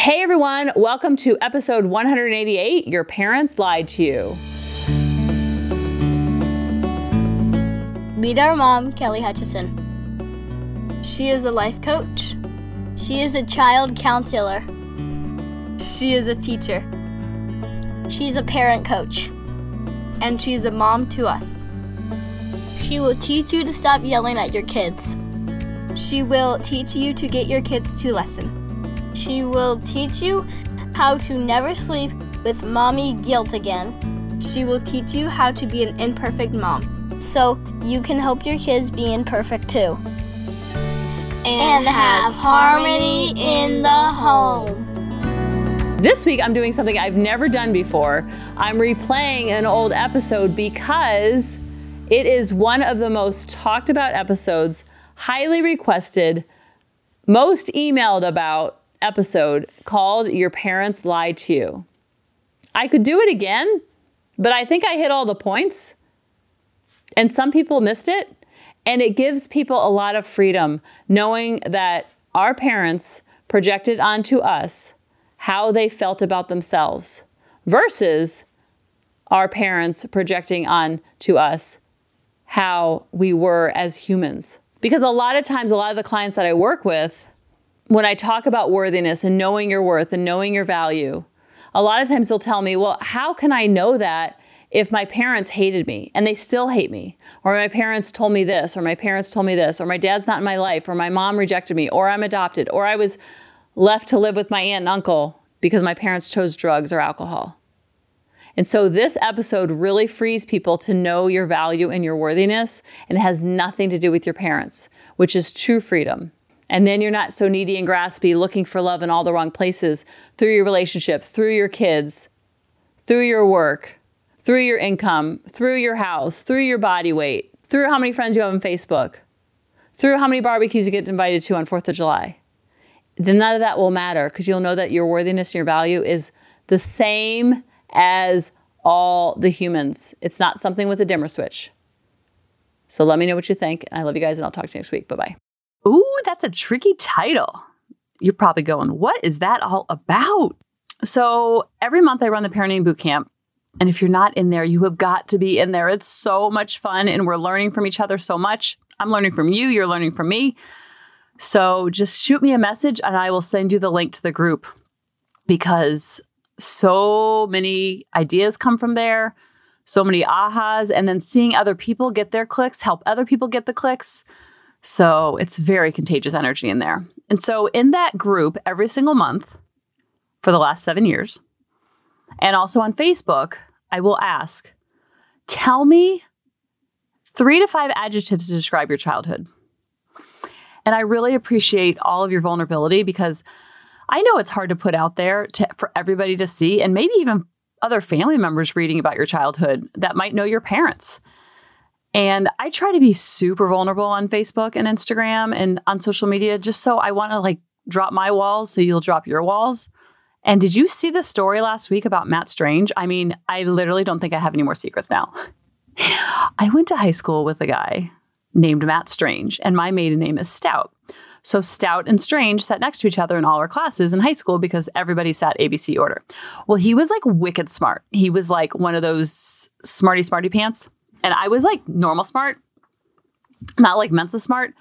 Hey everyone, welcome to episode 188 Your Parents Lied to You. Meet our mom, Kelly Hutchison. She is a life coach. She is a child counselor. She is a teacher. She's a parent coach. And she's a mom to us. She will teach you to stop yelling at your kids. She will teach you to get your kids to listen. She will teach you how to never sleep with mommy guilt again. She will teach you how to be an imperfect mom so you can help your kids be imperfect too. And have harmony in the home. This week I'm doing something I've never done before. I'm replaying an old episode because it is one of the most talked about episodes, highly requested, most emailed about episode called Your Parents Lie to You. I could do it again, but I think I hit all the points. And some people missed it. And it gives people a lot of freedom knowing that our parents projected onto us how they felt about themselves versus our parents projecting on to us how we were as humans. Because a lot of times, a lot of the clients that I work with, when I talk about worthiness and knowing your worth and knowing your value, a lot of times they'll tell me, well, how can I know that if my parents hated me and they still hate me, or my parents told me this, or my parents told me this, or my dad's not in my life, or my mom rejected me, or I'm adopted, or I was left to live with my aunt and uncle because my parents chose drugs or alcohol. And so this episode really frees people to know your value and your worthiness, and it has nothing to do with your parents, which is true freedom. And then you're not so needy and graspy, looking for love in all the wrong places through your relationship, through your kids, through your work, through your income, through your house, through your body weight, through how many friends you have on Facebook, through how many barbecues you get invited to on 4th of July. Then none of that will matter because you'll know that your worthiness and your value is the same as all the humans. It's not something with a dimmer switch. So let me know what you think. I love you guys, and I'll talk to you next week. Bye bye. Ooh, that's a tricky title. You're probably going, what is that all about? So every month I run the parenting boot camp. And if you're not in there, you have got to be in there. It's so much fun and we're learning from each other so much. I'm learning from you, you're learning from me. So just shoot me a message and I will send you the link to the group because so many ideas come from there, so many ahas, and then seeing other people get their clicks, help other people get the clicks. So it's very contagious energy in there. And so in that group, every single month for the last seven years, and also on Facebook, I will ask, tell me three to five adjectives to describe your childhood. And I really appreciate all of your vulnerability because I know it's hard to put out there to, for everybody to see, and maybe even other family members reading about your childhood that might know your parents. And I try to be super vulnerable on Facebook and Instagram and on social media just so I want to like drop my walls so you'll drop your walls. And did you see the story last week about Matt Strange? I mean, I literally don't think I have any more secrets now. I went to high school with a guy named Matt Strange, and my maiden name is Stout. So Stout and Strange sat next to each other in all our classes in high school because everybody sat ABC order. Well, he was like wicked smart. He was like one of those smarty smarty pants. And I was like normal smart, not like Mensa smart,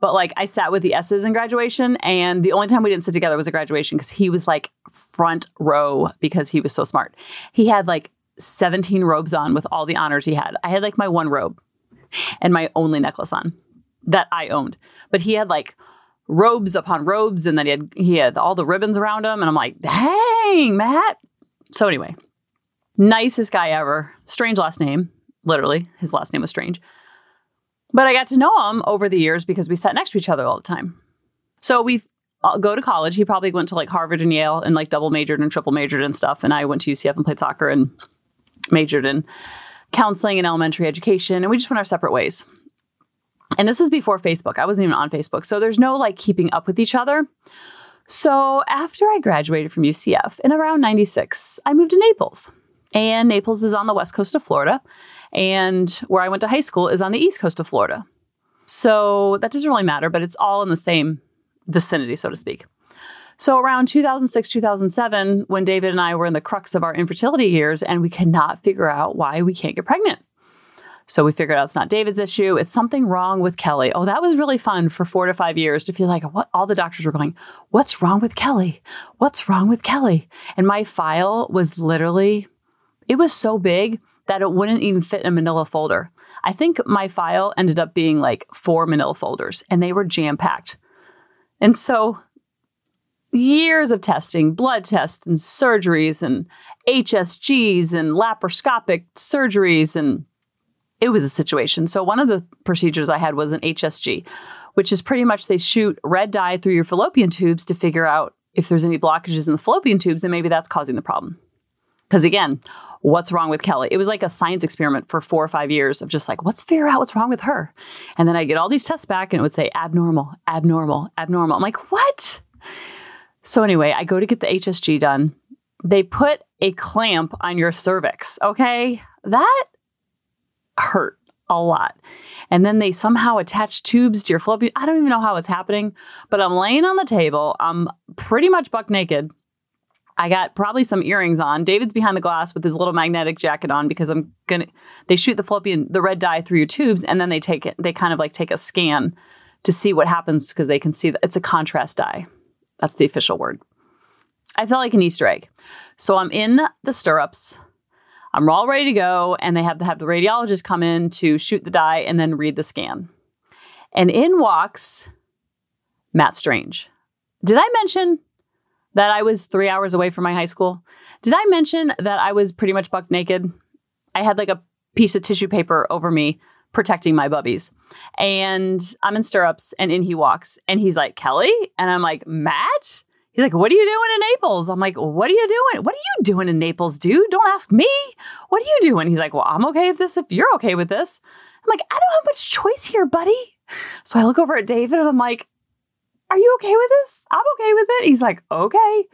but like I sat with the S's in graduation. And the only time we didn't sit together was at graduation because he was like front row because he was so smart. He had like 17 robes on with all the honors he had. I had like my one robe and my only necklace on that I owned. But he had like robes upon robes and then he had he had all the ribbons around him and I'm like, "Dang, Matt." So anyway, nicest guy ever. Strange last name literally. His last name was Strange. But I got to know him over the years because we sat next to each other all the time. So we uh, go to college. He probably went to like Harvard and Yale and like double majored and triple majored and stuff. And I went to UCF and played soccer and majored in counseling and elementary education. And we just went our separate ways. And this is before Facebook. I wasn't even on Facebook. So there's no like keeping up with each other. So after I graduated from UCF in around 96, I moved to Naples. And Naples is on the west coast of Florida. And where I went to high school is on the east coast of Florida. So that doesn't really matter, but it's all in the same vicinity, so to speak. So around 2006, 2007, when David and I were in the crux of our infertility years and we could not figure out why we can't get pregnant. So we figured out it's not David's issue. It's something wrong with Kelly. Oh, that was really fun for four to five years to feel like what all the doctors were going, what's wrong with Kelly? What's wrong with Kelly? And my file was literally, it was so big that it wouldn't even fit in a manila folder. I think my file ended up being like four manila folders and they were jam packed. And so years of testing, blood tests and surgeries and HSGs and laparoscopic surgeries and it was a situation. So one of the procedures I had was an HSG, which is pretty much they shoot red dye through your fallopian tubes to figure out if there's any blockages in the fallopian tubes and maybe that's causing the problem. Because again, what's wrong with Kelly? It was like a science experiment for four or five years of just like, let's figure out what's wrong with her. And then I get all these tests back and it would say abnormal, abnormal, abnormal. I'm like, what? So anyway, I go to get the HSG done. They put a clamp on your cervix. Okay. That hurt a lot. And then they somehow attach tubes to your fallopian. I don't even know how it's happening, but I'm laying on the table. I'm pretty much buck naked. I got probably some earrings on. David's behind the glass with his little magnetic jacket on because I'm gonna. They shoot the fallopian, the red dye through your tubes, and then they take it. They kind of like take a scan to see what happens because they can see that it's a contrast dye. That's the official word. I felt like an Easter egg. So I'm in the stirrups. I'm all ready to go, and they have to have the radiologist come in to shoot the dye and then read the scan. And in walks Matt Strange. Did I mention that I was three hours away from my high school? Did I mention that I was pretty much buck naked? I had like a piece of tissue paper over me protecting my bubbies. And I'm in stirrups, and in he walks, and he's like, Kelly? And I'm like, Matt? He's like, What are you doing in Naples? I'm like, What are you doing? What are you doing in Naples, dude? Don't ask me. What are you doing? He's like, Well, I'm okay with this if you're okay with this. I'm like, I don't have much choice here, buddy. So I look over at David and I'm like, Are you okay with this? I'm okay with it. He's like, Okay.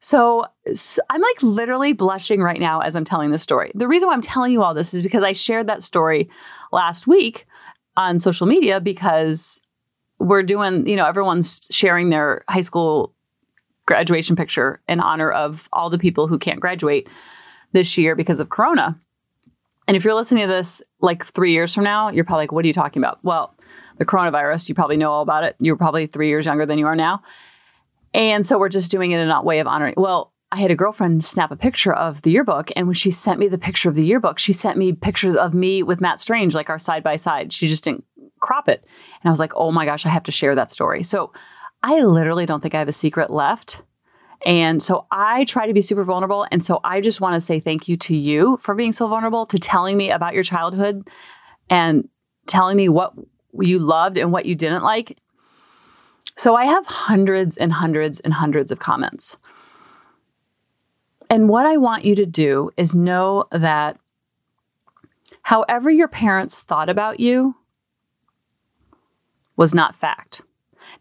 So, so, I'm like literally blushing right now as I'm telling this story. The reason why I'm telling you all this is because I shared that story last week on social media because we're doing, you know, everyone's sharing their high school graduation picture in honor of all the people who can't graduate this year because of Corona. And if you're listening to this like three years from now, you're probably like, what are you talking about? Well, the coronavirus, you probably know all about it. You're probably three years younger than you are now. And so we're just doing it in a way of honoring. Well, I had a girlfriend snap a picture of the yearbook. And when she sent me the picture of the yearbook, she sent me pictures of me with Matt Strange, like our side by side. She just didn't crop it. And I was like, oh my gosh, I have to share that story. So I literally don't think I have a secret left. And so I try to be super vulnerable. And so I just want to say thank you to you for being so vulnerable, to telling me about your childhood and telling me what you loved and what you didn't like. So I have hundreds and hundreds and hundreds of comments. And what I want you to do is know that however your parents thought about you was not fact.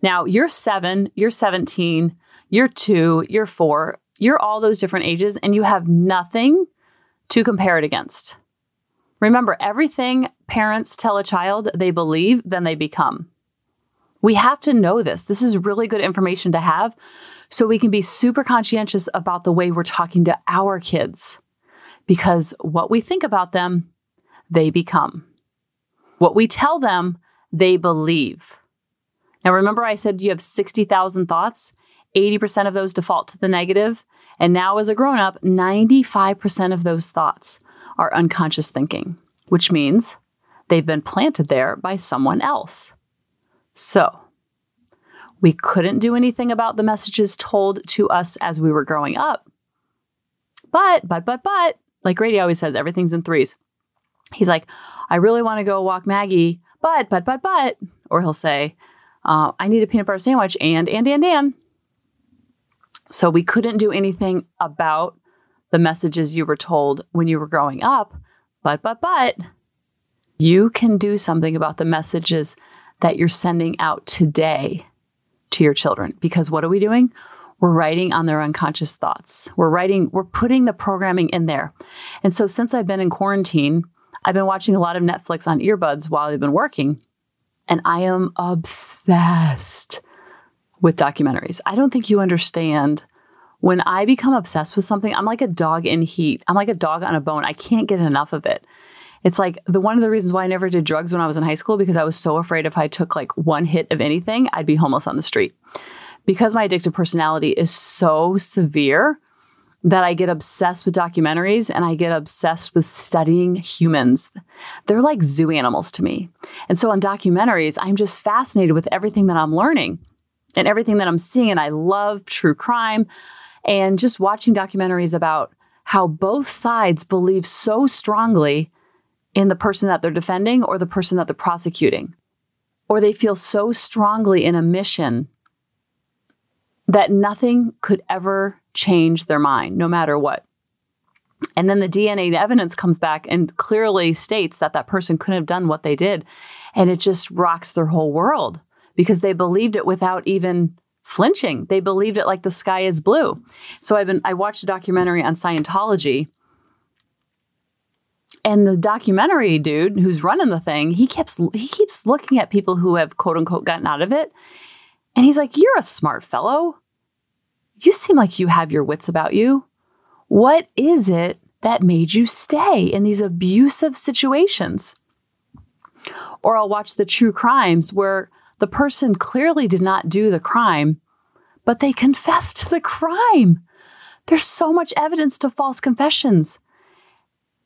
Now, you're seven, you're 17, you're two, you're four, you're all those different ages, and you have nothing to compare it against. Remember, everything parents tell a child they believe, then they become. We have to know this. This is really good information to have so we can be super conscientious about the way we're talking to our kids because what we think about them, they become. What we tell them, they believe. Now, remember, I said you have 60,000 thoughts? 80% of those default to the negative, And now, as a grown up, 95% of those thoughts are unconscious thinking, which means they've been planted there by someone else. So, we couldn't do anything about the messages told to us as we were growing up. But, but, but, but, like Grady always says, everything's in threes. He's like, I really want to go walk Maggie, but, but, but, but, or he'll say, uh, I need a peanut butter sandwich and, and, and, and. So we couldn't do anything about the messages you were told when you were growing up. But, but, but, you can do something about the messages that you're sending out today to your children. Because what are we doing? We're writing on their unconscious thoughts. We're writing, we're putting the programming in there. And so since I've been in quarantine, I've been watching a lot of Netflix on earbuds while I've been working. And I am obsessed with documentaries. I don't think you understand when I become obsessed with something, I'm like a dog in heat. I'm like a dog on a bone. I can't get enough of it. It's like the one of the reasons why I never did drugs when I was in high school because I was so afraid if I took like one hit of anything, I'd be homeless on the street. Because my addictive personality is so severe that I get obsessed with documentaries and I get obsessed with studying humans. They're like zoo animals to me. And so on documentaries, I'm just fascinated with everything that I'm learning and everything that I'm seeing. And I love true crime and just watching documentaries about how both sides believe so strongly in the person that they're defending or the person that they're prosecuting. Or they feel so strongly in a mission that nothing could ever change their mind, no matter what. And then the DNA evidence comes back and clearly states that that person couldn't have done what they did. And it just rocks their whole world because they believed it without even flinching. They believed it like the sky is blue. So I've been I watched a documentary on Scientology and the documentary dude who's running the thing, he keeps he keeps looking at people who have quote unquote gotten out of it. And he's like, You're a smart fellow. You seem like you have your wits about you. What is it that made you stay in these abusive situations? Or I'll watch the true crimes where the person clearly did not do the crime, but they confessed to the crime. There's so much evidence to false confessions.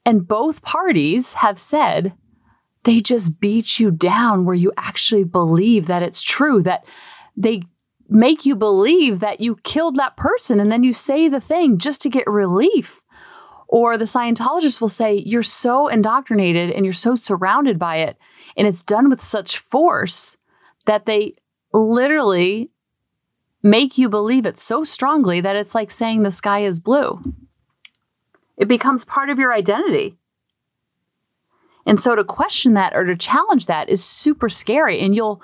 And both parties have said they just beat you down where you actually believe that it's true, that they make you believe that you killed that person and then you say the thing just to get relief. Or the Scientologist will say, You're so indoctrinated and you're so surrounded by it, and it's done with such force that they literally make you believe it so strongly that it's like saying the sky is blue. It becomes part of your identity. And so to question that or to challenge that is super scary. And you'll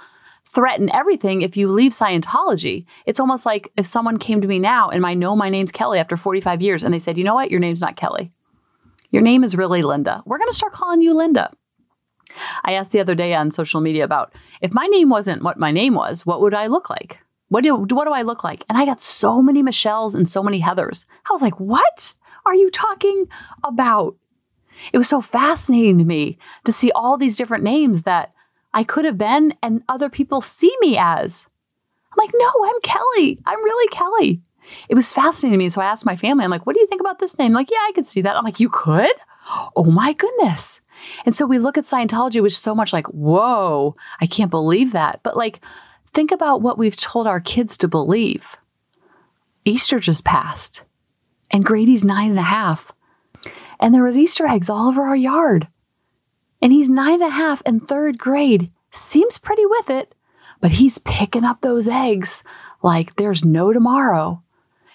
threaten everything if you leave Scientology. It's almost like if someone came to me now and I know my name's Kelly after 45 years and they said, you know what, your name's not Kelly. Your name is really Linda. We're going to start calling you Linda. I asked the other day on social media about if my name wasn't what my name was, what would I look like? What do, what do I look like? And I got so many Michelles and so many Heathers. I was like, what? are you talking about? It was so fascinating to me to see all these different names that I could have been and other people see me as. I'm like, no, I'm Kelly. I'm really Kelly. It was fascinating to me. So I asked my family, I'm like, what do you think about this name? Like, yeah, I could see that. I'm like, you could? Oh my goodness. And so we look at Scientology, which is so much like, whoa, I can't believe that. But like, think about what we've told our kids to believe. Easter just passed and Grady's nine and a half. And there was Easter eggs all over our yard. And he's nine and a half in third grade. Seems pretty with it, but he's picking up those eggs like there's no tomorrow.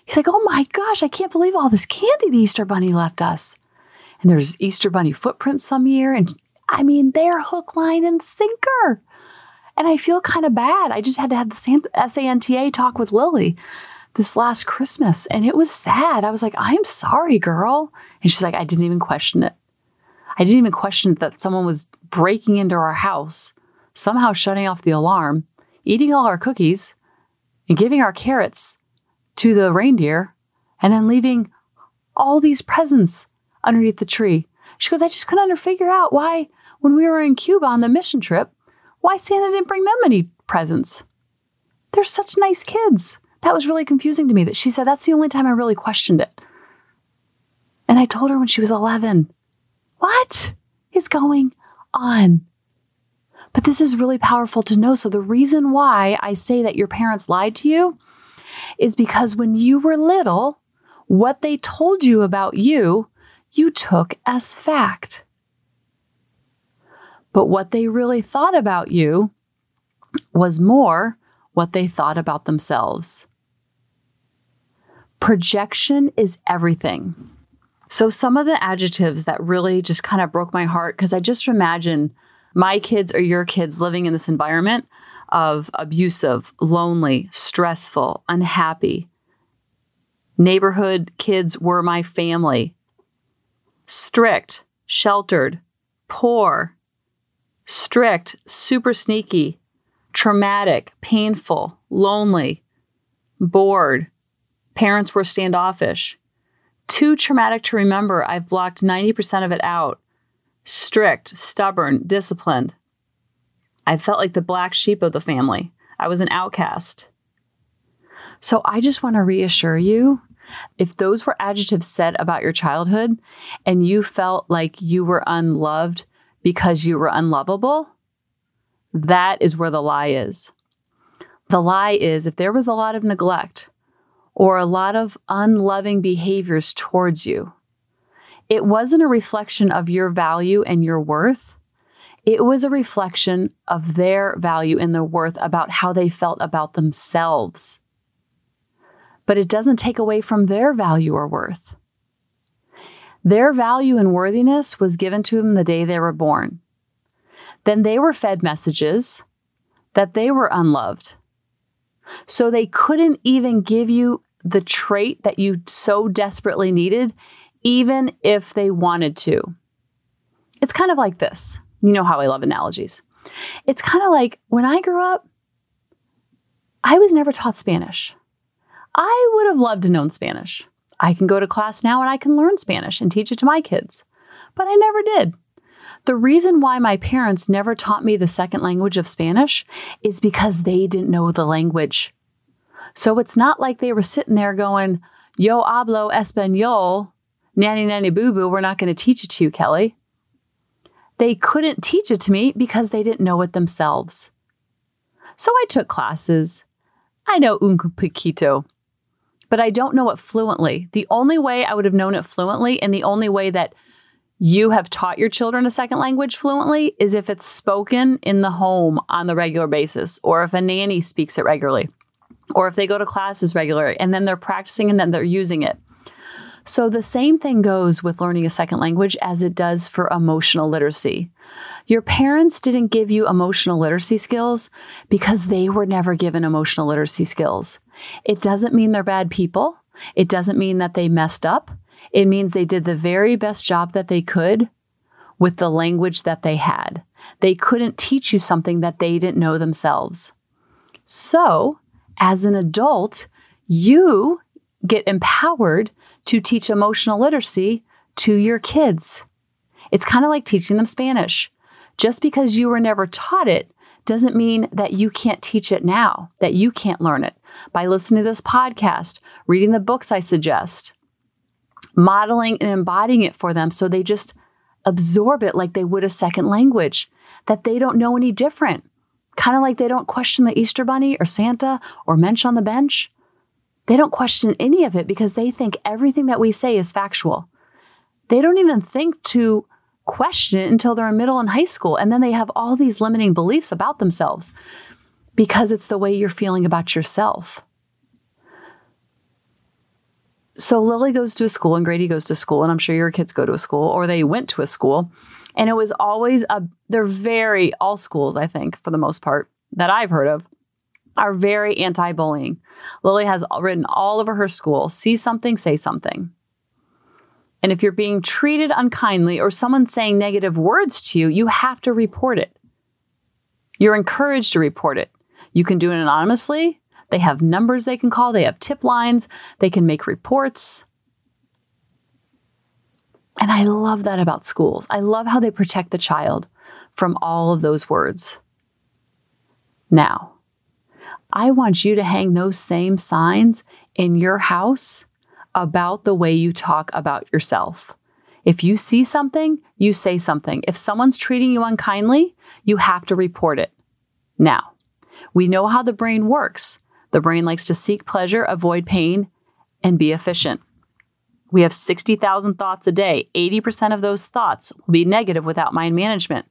He's like, oh my gosh, I can't believe all this candy the Easter Bunny left us. And there's Easter Bunny footprints some year. And I mean, they're hook, line, and sinker. And I feel kind of bad. I just had to have the SANTA talk with Lily this last Christmas and it was sad. I was like, I'm sorry, girl. And she's like, I didn't even question it. I didn't even question that someone was breaking into our house, somehow shutting off the alarm, eating all our cookies, and giving our carrots to the reindeer, and then leaving all these presents underneath the tree. She goes, I just couldn't figure out why, when we were in Cuba on the mission trip, why Santa didn't bring them any presents. They're such nice kids. That was really confusing to me that she said that's the only time I really questioned it. And I told her when she was 11, what is going on? But this is really powerful to know. So, the reason why I say that your parents lied to you is because when you were little, what they told you about you, you took as fact. But what they really thought about you was more what they thought about themselves. Projection is everything. So, some of the adjectives that really just kind of broke my heart because I just imagine my kids or your kids living in this environment of abusive, lonely, stressful, unhappy. Neighborhood kids were my family. Strict, sheltered, poor, strict, super sneaky, traumatic, painful, lonely, bored. Parents were standoffish. Too traumatic to remember, I've blocked 90% of it out. Strict, stubborn, disciplined. I felt like the black sheep of the family. I was an outcast. So I just want to reassure you if those were adjectives said about your childhood and you felt like you were unloved because you were unlovable, that is where the lie is. The lie is if there was a lot of neglect or a lot of unloving behaviors towards you, it wasn't a reflection of your value and your worth. It was a reflection of their value and their worth about how they felt about themselves. But it doesn't take away from their value or worth. Their value and worthiness was given to them the day they were born. Then they were fed messages that they were unloved. So they couldn't even give you the trait that you so desperately needed, even if they wanted to. It's kind of like this. You know how I love analogies. It's kind of like when I grew up, I was never taught Spanish. I would have loved to know Spanish. I can go to class now and I can learn Spanish and teach it to my kids, but I never did. The reason why my parents never taught me the second language of Spanish is because they didn't know the language. So it's not like they were sitting there going, Yo hablo español, nanny nanny boo boo, we're not going to teach it to you, Kelly. They couldn't teach it to me because they didn't know it themselves. So I took classes. I know un poquito, but I don't know it fluently. The only way I would have known it fluently and the only way that you have taught your children a second language fluently is if it's spoken in the home on the regular basis or if a nanny speaks it regularly or if they go to classes regularly and then they're practicing and then they're using it. So the same thing goes with learning a second language as it does for emotional literacy. Your parents didn't give you emotional literacy skills because they were never given emotional literacy skills. It doesn't mean they're bad people. It doesn't mean that they messed up. It means they did the very best job that they could with the language that they had. They couldn't teach you something that they didn't know themselves. So, as an adult, you get empowered to teach emotional literacy to your kids. It's kind of like teaching them Spanish. Just because you were never taught it doesn't mean that you can't teach it now, that you can't learn it by listening to this podcast, reading the books I suggest, modeling and embodying it for them so they just absorb it like they would a second language, that they don't know any different. Kind of like they don't question the Easter Bunny or Santa or Mensch on the bench. They don't question any of it because they think everything that we say is factual. They don't even think to question it until they're in middle and high school. And then they have all these limiting beliefs about themselves because it's the way you're feeling about yourself. So Lily goes to a school and Grady goes to school, and I'm sure your kids go to a school or they went to a school. And it was always a, they're very, all schools, I think, for the most part, that I've heard of, are very anti bullying. Lily has written all over her school see something, say something. And if you're being treated unkindly or someone saying negative words to you, you have to report it. You're encouraged to report it. You can do it anonymously. They have numbers they can call, they have tip lines, they can make reports. And I love that about schools. I love how they protect the child from all of those words. Now, I want you to hang those same signs in your house about the way you talk about yourself. If you see something, you say something. If someone's treating you unkindly, you have to report it. Now, we know how the brain works. The brain likes to seek pleasure, avoid pain, and be efficient. We have 60,000 thoughts a day. 80% of those thoughts will be negative without mind management.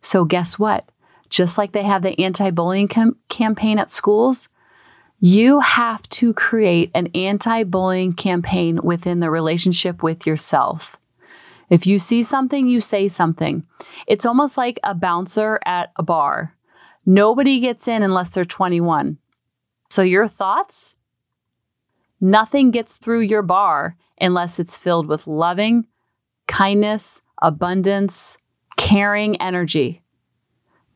So, guess what? Just like they have the anti bullying cam- campaign at schools, you have to create an anti bullying campaign within the relationship with yourself. If you see something, you say something. It's almost like a bouncer at a bar. Nobody gets in unless they're 21. So, your thoughts, nothing gets through your bar unless it's filled with loving, kindness, abundance, caring energy.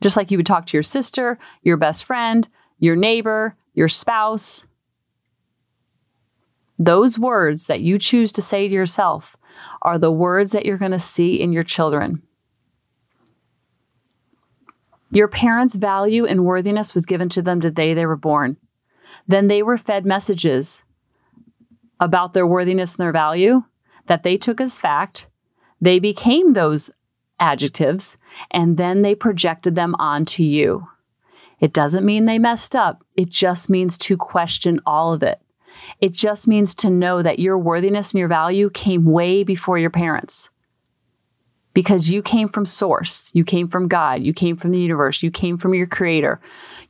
Just like you would talk to your sister, your best friend, your neighbor, your spouse. Those words that you choose to say to yourself are the words that you're going to see in your children. Your parents' value and worthiness was given to them the day they were born. Then they were fed messages about their worthiness and their value that they took as fact. They became those adjectives and then they projected them onto you. It doesn't mean they messed up, it just means to question all of it. It just means to know that your worthiness and your value came way before your parents. Because you came from source, you came from God, you came from the universe, you came from your creator.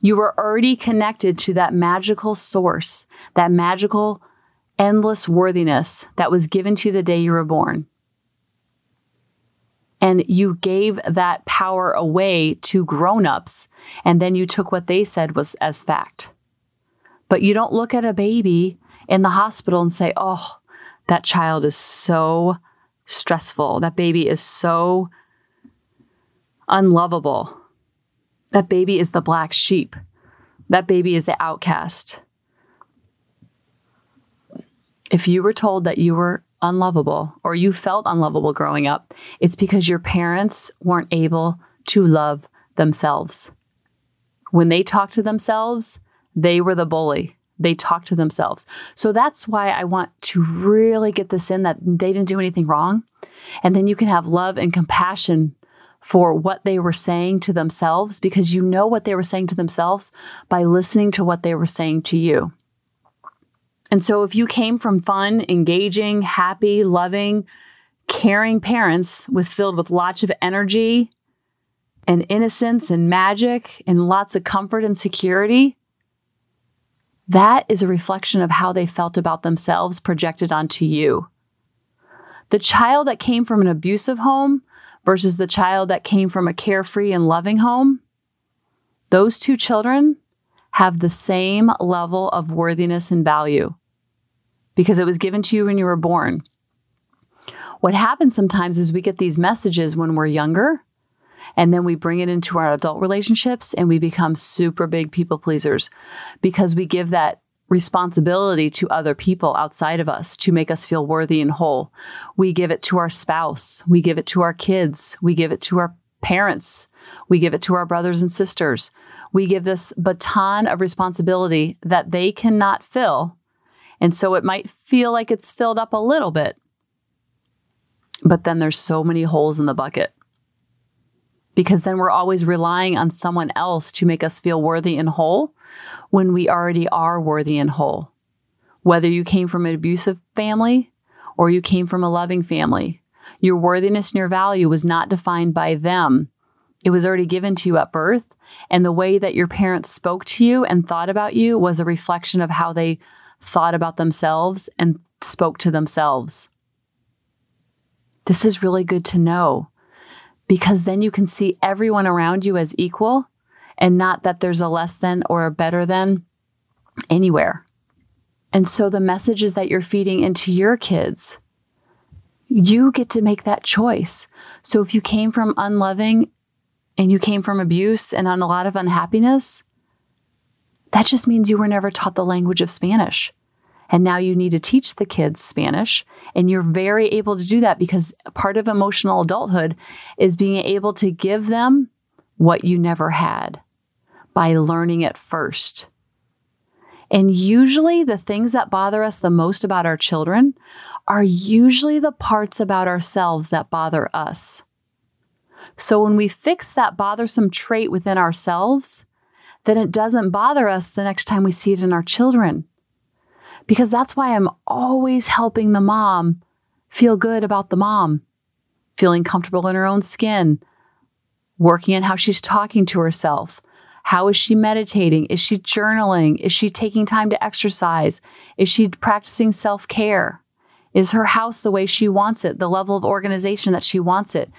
You were already connected to that magical source, that magical, endless worthiness that was given to you the day you were born. And you gave that power away to grown-ups, and then you took what they said was as fact. But you don't look at a baby in the hospital and say, oh, that child is so stressful. That baby is so unlovable. That baby is the black sheep. That baby is the outcast. If you were told that you were unlovable or you felt unlovable growing up, it's because your parents weren't able to love themselves. When they talked to themselves, they were the bully. They talked to themselves. So that's why I want to really get this in that they didn't do anything wrong. And then you can have love and compassion for what they were saying to themselves because you know what they were saying to themselves by listening to what they were saying to you. And so if you came from fun, engaging, happy, loving, caring parents with filled with lots of energy and innocence and magic and lots of comfort and security, that is a reflection of how they felt about themselves projected onto you. The child that came from an abusive home versus the child that came from a carefree and loving home, those two children have the same level of worthiness and value because it was given to you when you were born. What happens sometimes is we get these messages when we're younger and then we bring it into our adult relationships and we become super big people pleasers because we give that responsibility to other people outside of us to make us feel worthy and whole. We give it to our spouse, we give it to our kids, we give it to our parents, we give it to our brothers and sisters. We give this baton of responsibility that they cannot fill. And so it might feel like it's filled up a little bit, but then there's so many holes in the bucket because then we're always relying on someone else to make us feel worthy and whole when we already are worthy and whole. Whether you came from an abusive family or you came from a loving family, your worthiness and your value was not defined by them. It was already given to you at birth. And the way that your parents spoke to you and thought about you was a reflection of how they thought about themselves and spoke to themselves. This is really good to know because then you can see everyone around you as equal and not that there's a less than or a better than anywhere. And so the messages that you're feeding into your kids, you get to make that choice. So if you came from unloving and you came from abuse and on a lot of unhappiness, that just means you were never taught the language of Spanish. And now you need to teach the kids Spanish. And you're very able to do that because part of emotional adulthood is being able to give them what you never had by learning it first. And usually, the things that bother us the most about our children are usually the parts about ourselves that bother us. So, when we fix that bothersome trait within ourselves, then it doesn't bother us the next time we see it in our children because that's why I'm always helping the mom feel good about the mom, feeling comfortable in her own skin, working on how she's talking to herself. How is she meditating? Is she journaling? Is she taking time to exercise? Is she practicing self care? Is her house the way she wants it, the level of organization that she wants it?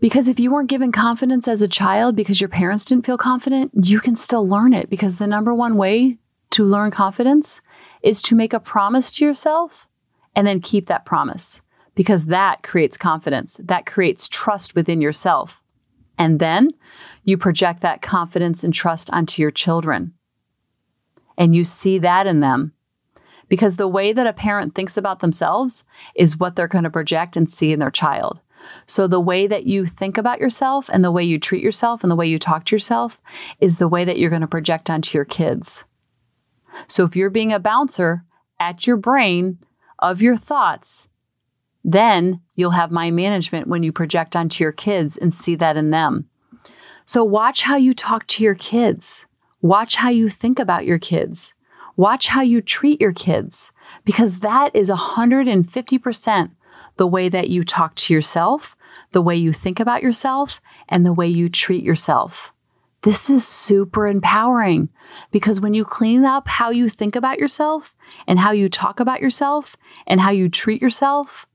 Because if you weren't given confidence as a child because your parents didn't feel confident, you can still learn it because the number one way to learn confidence is to make a promise to yourself and then keep that promise because that creates confidence. That creates trust within yourself. And then you project that confidence and trust onto your children. And you see that in them because the way that a parent thinks about themselves is what they're going to project and see in their child. So, the way that you think about yourself and the way you treat yourself and the way you talk to yourself is the way that you're going to project onto your kids. So, if you're being a bouncer at your brain of your thoughts, then you'll have mind management when you project onto your kids and see that in them. So, watch how you talk to your kids. Watch how you think about your kids. Watch how you treat your kids because that is 150% the way that you talk to yourself, the way you think about yourself, and the way you treat yourself. This is super empowering because when you clean up how you think about yourself and how you talk about yourself and how you treat yourself,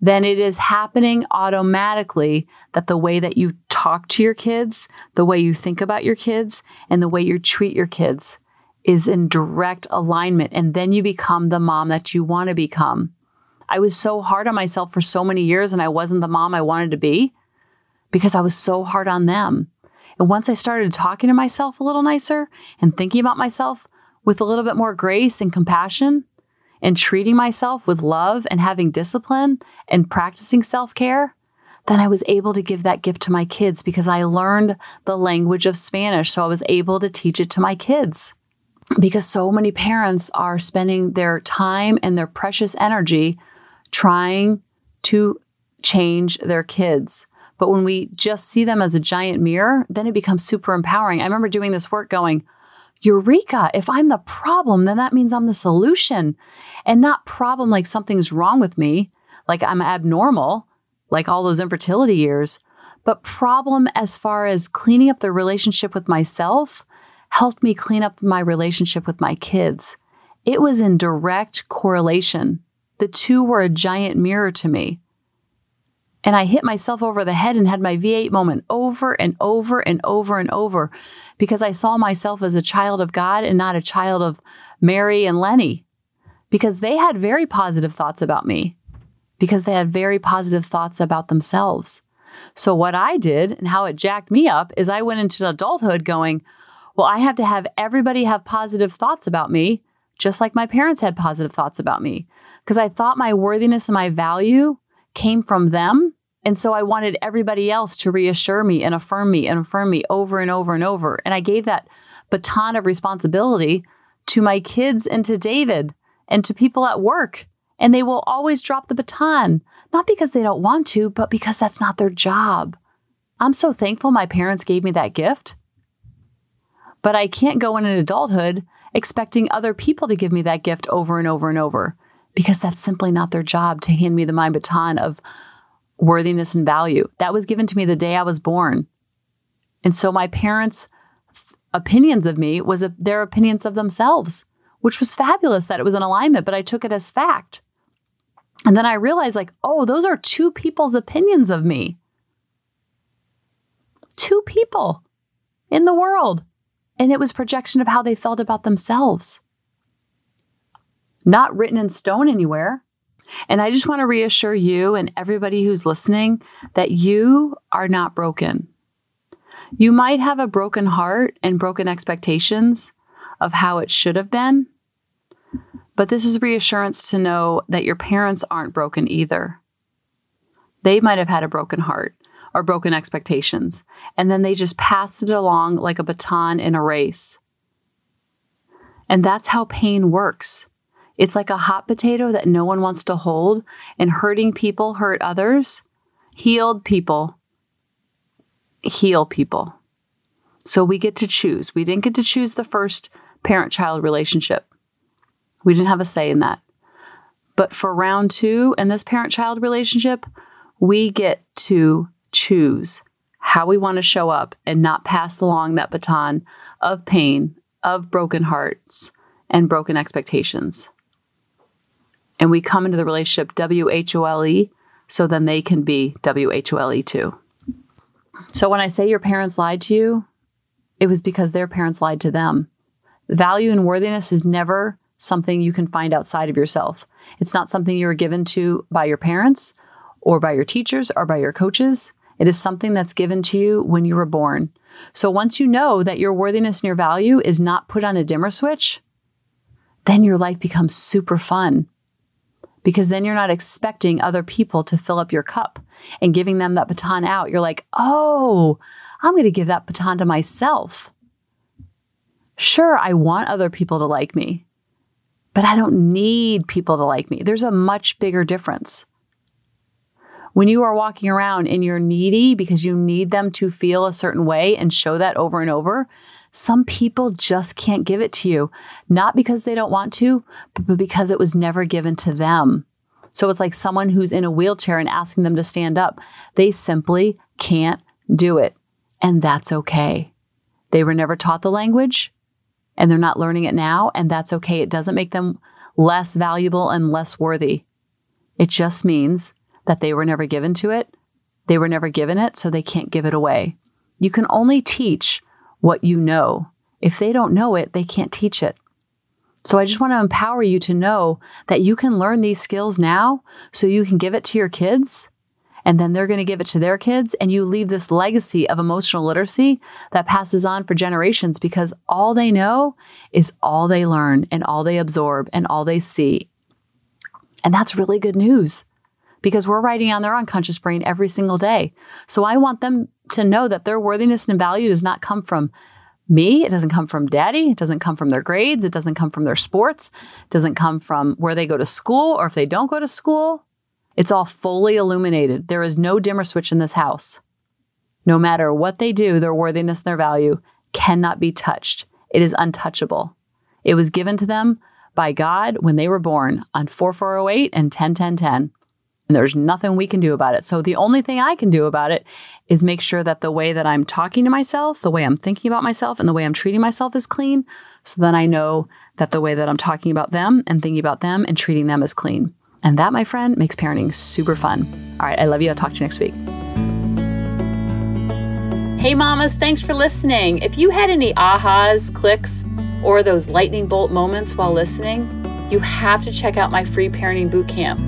then it is happening automatically that the way that you talk to your kids, the way you think about your kids, and the way you treat your kids is in direct alignment. And then you become the mom that you want to become. I was so hard on myself for so many years, and I wasn't the mom I wanted to be because I was so hard on them. And once I started talking to myself a little nicer and thinking about myself with a little bit more grace and compassion, and treating myself with love and having discipline and practicing self care, then I was able to give that gift to my kids because I learned the language of Spanish. So I was able to teach it to my kids because so many parents are spending their time and their precious energy trying to change their kids. But when we just see them as a giant mirror, then it becomes super empowering. I remember doing this work going, Eureka, if I'm the problem, then that means I'm the solution. And not problem like something's wrong with me, like I'm abnormal, like all those infertility years, but problem as far as cleaning up the relationship with myself helped me clean up my relationship with my kids. It was in direct correlation. The two were a giant mirror to me. And I hit myself over the head and had my V8 moment over and over and over and over because I saw myself as a child of God and not a child of Mary and Lenny because they had very positive thoughts about me, because they had very positive thoughts about themselves. So, what I did and how it jacked me up is I went into adulthood going, well, I have to have everybody have positive thoughts about me, just like my parents had positive thoughts about me. Because I thought my worthiness and my value came from them. And so I wanted everybody else to reassure me and affirm me and affirm me over and over and over. And I gave that baton of responsibility to my kids and to David and to people at work. And they will always drop the baton, not because they don't want to, but because that's not their job. I'm so thankful my parents gave me that gift but I can't go in an adulthood expecting other people to give me that gift over and over and over because that's simply not their job to hand me the my baton of worthiness and value. That was given to me the day I was born. And so my parents' opinions of me was their opinions of themselves, which was fabulous that it was in alignment, but I took it as fact. And then I realized, like, oh, those are two people's opinions of me. Two people in the world and it was projection of how they felt about themselves. Not written in stone anywhere. And I just want to reassure you and everybody who's listening that you are not broken. You might have a broken heart and broken expectations of how it should have been, but this is reassurance to know that your parents aren't broken either. They might have had a broken heart or broken expectations. And then they just passed it along like a baton in a race. And that's how pain works. It's like a hot potato that no one wants to hold, and hurting people hurt others. Healed people heal people. So we get to choose. We didn't get to choose the first parent child relationship, we didn't have a say in that. But for round two in this parent child relationship, we get to choose how we want to show up and not pass along that baton of pain, of broken hearts, and broken expectations. And we come into the relationship W H O L E, so then they can be W H O L E too. So when I say your parents lied to you, it was because their parents lied to them. Value and worthiness is never something you can find outside of yourself. It's not something you were given to by your parents or by your teachers or by your coaches. It is something that's given to you when you were born. So once you know that your worthiness and your value is not put on a dimmer switch, then your life becomes super fun because then you're not expecting other people to fill up your cup and giving them that baton out. You're like, oh, I'm going to give that baton to myself. Sure, I want other people to like me, but I don't need people to like me. There's a much bigger difference. When you are walking around and you're needy because you need them to feel a certain way and show that over and over, some people just can't give it to you, not because they don't want to, but because it was never given to them. So it's like someone who's in a wheelchair and asking them to stand up. They simply can't do it. And that's okay. They were never taught the language and they're not learning it now. And that's okay. It doesn't make them less valuable and less worthy. It just means that they were never given to it. They were never given it, so they can't give it away. You can only teach what you know. If they don't know it, they can't teach it. So I just want to empower you to know that you can learn these skills now so you can give it to your kids and then they're going to give it to their kids and you leave this legacy of emotional literacy that passes on for generations because all they know is all they learn and all they absorb and all they see. And that's really good news because we're writing on their unconscious brain every single day. So I want them to know that their worthiness and value does not come from me. It doesn't come from daddy. It doesn't come from their grades. It doesn't come from their sports. It doesn't come from where they go to school or if they don't go to school. It's all fully illuminated. There is no dimmer switch in this house. No matter what they do, their worthiness and their value cannot be touched. It is untouchable. It was given to them by God when they were born on 4408 and 101010 and there's nothing we can do about it. So the only thing I can do about it is make sure that the way that I'm talking to myself, the way I'm thinking about myself, and the way I'm treating myself is clean. So then I know that the way that I'm talking about them and thinking about them and treating them is clean. And that, my friend, makes parenting super fun. All right, I love you. I'll talk to you next week. Hey, mamas, thanks for listening. If you had any ahas, clicks, or those lightning bolt moments while listening, you have to check out my free parenting bootcamp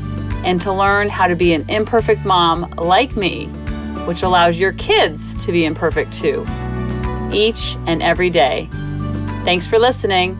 and to learn how to be an imperfect mom like me, which allows your kids to be imperfect too, each and every day. Thanks for listening.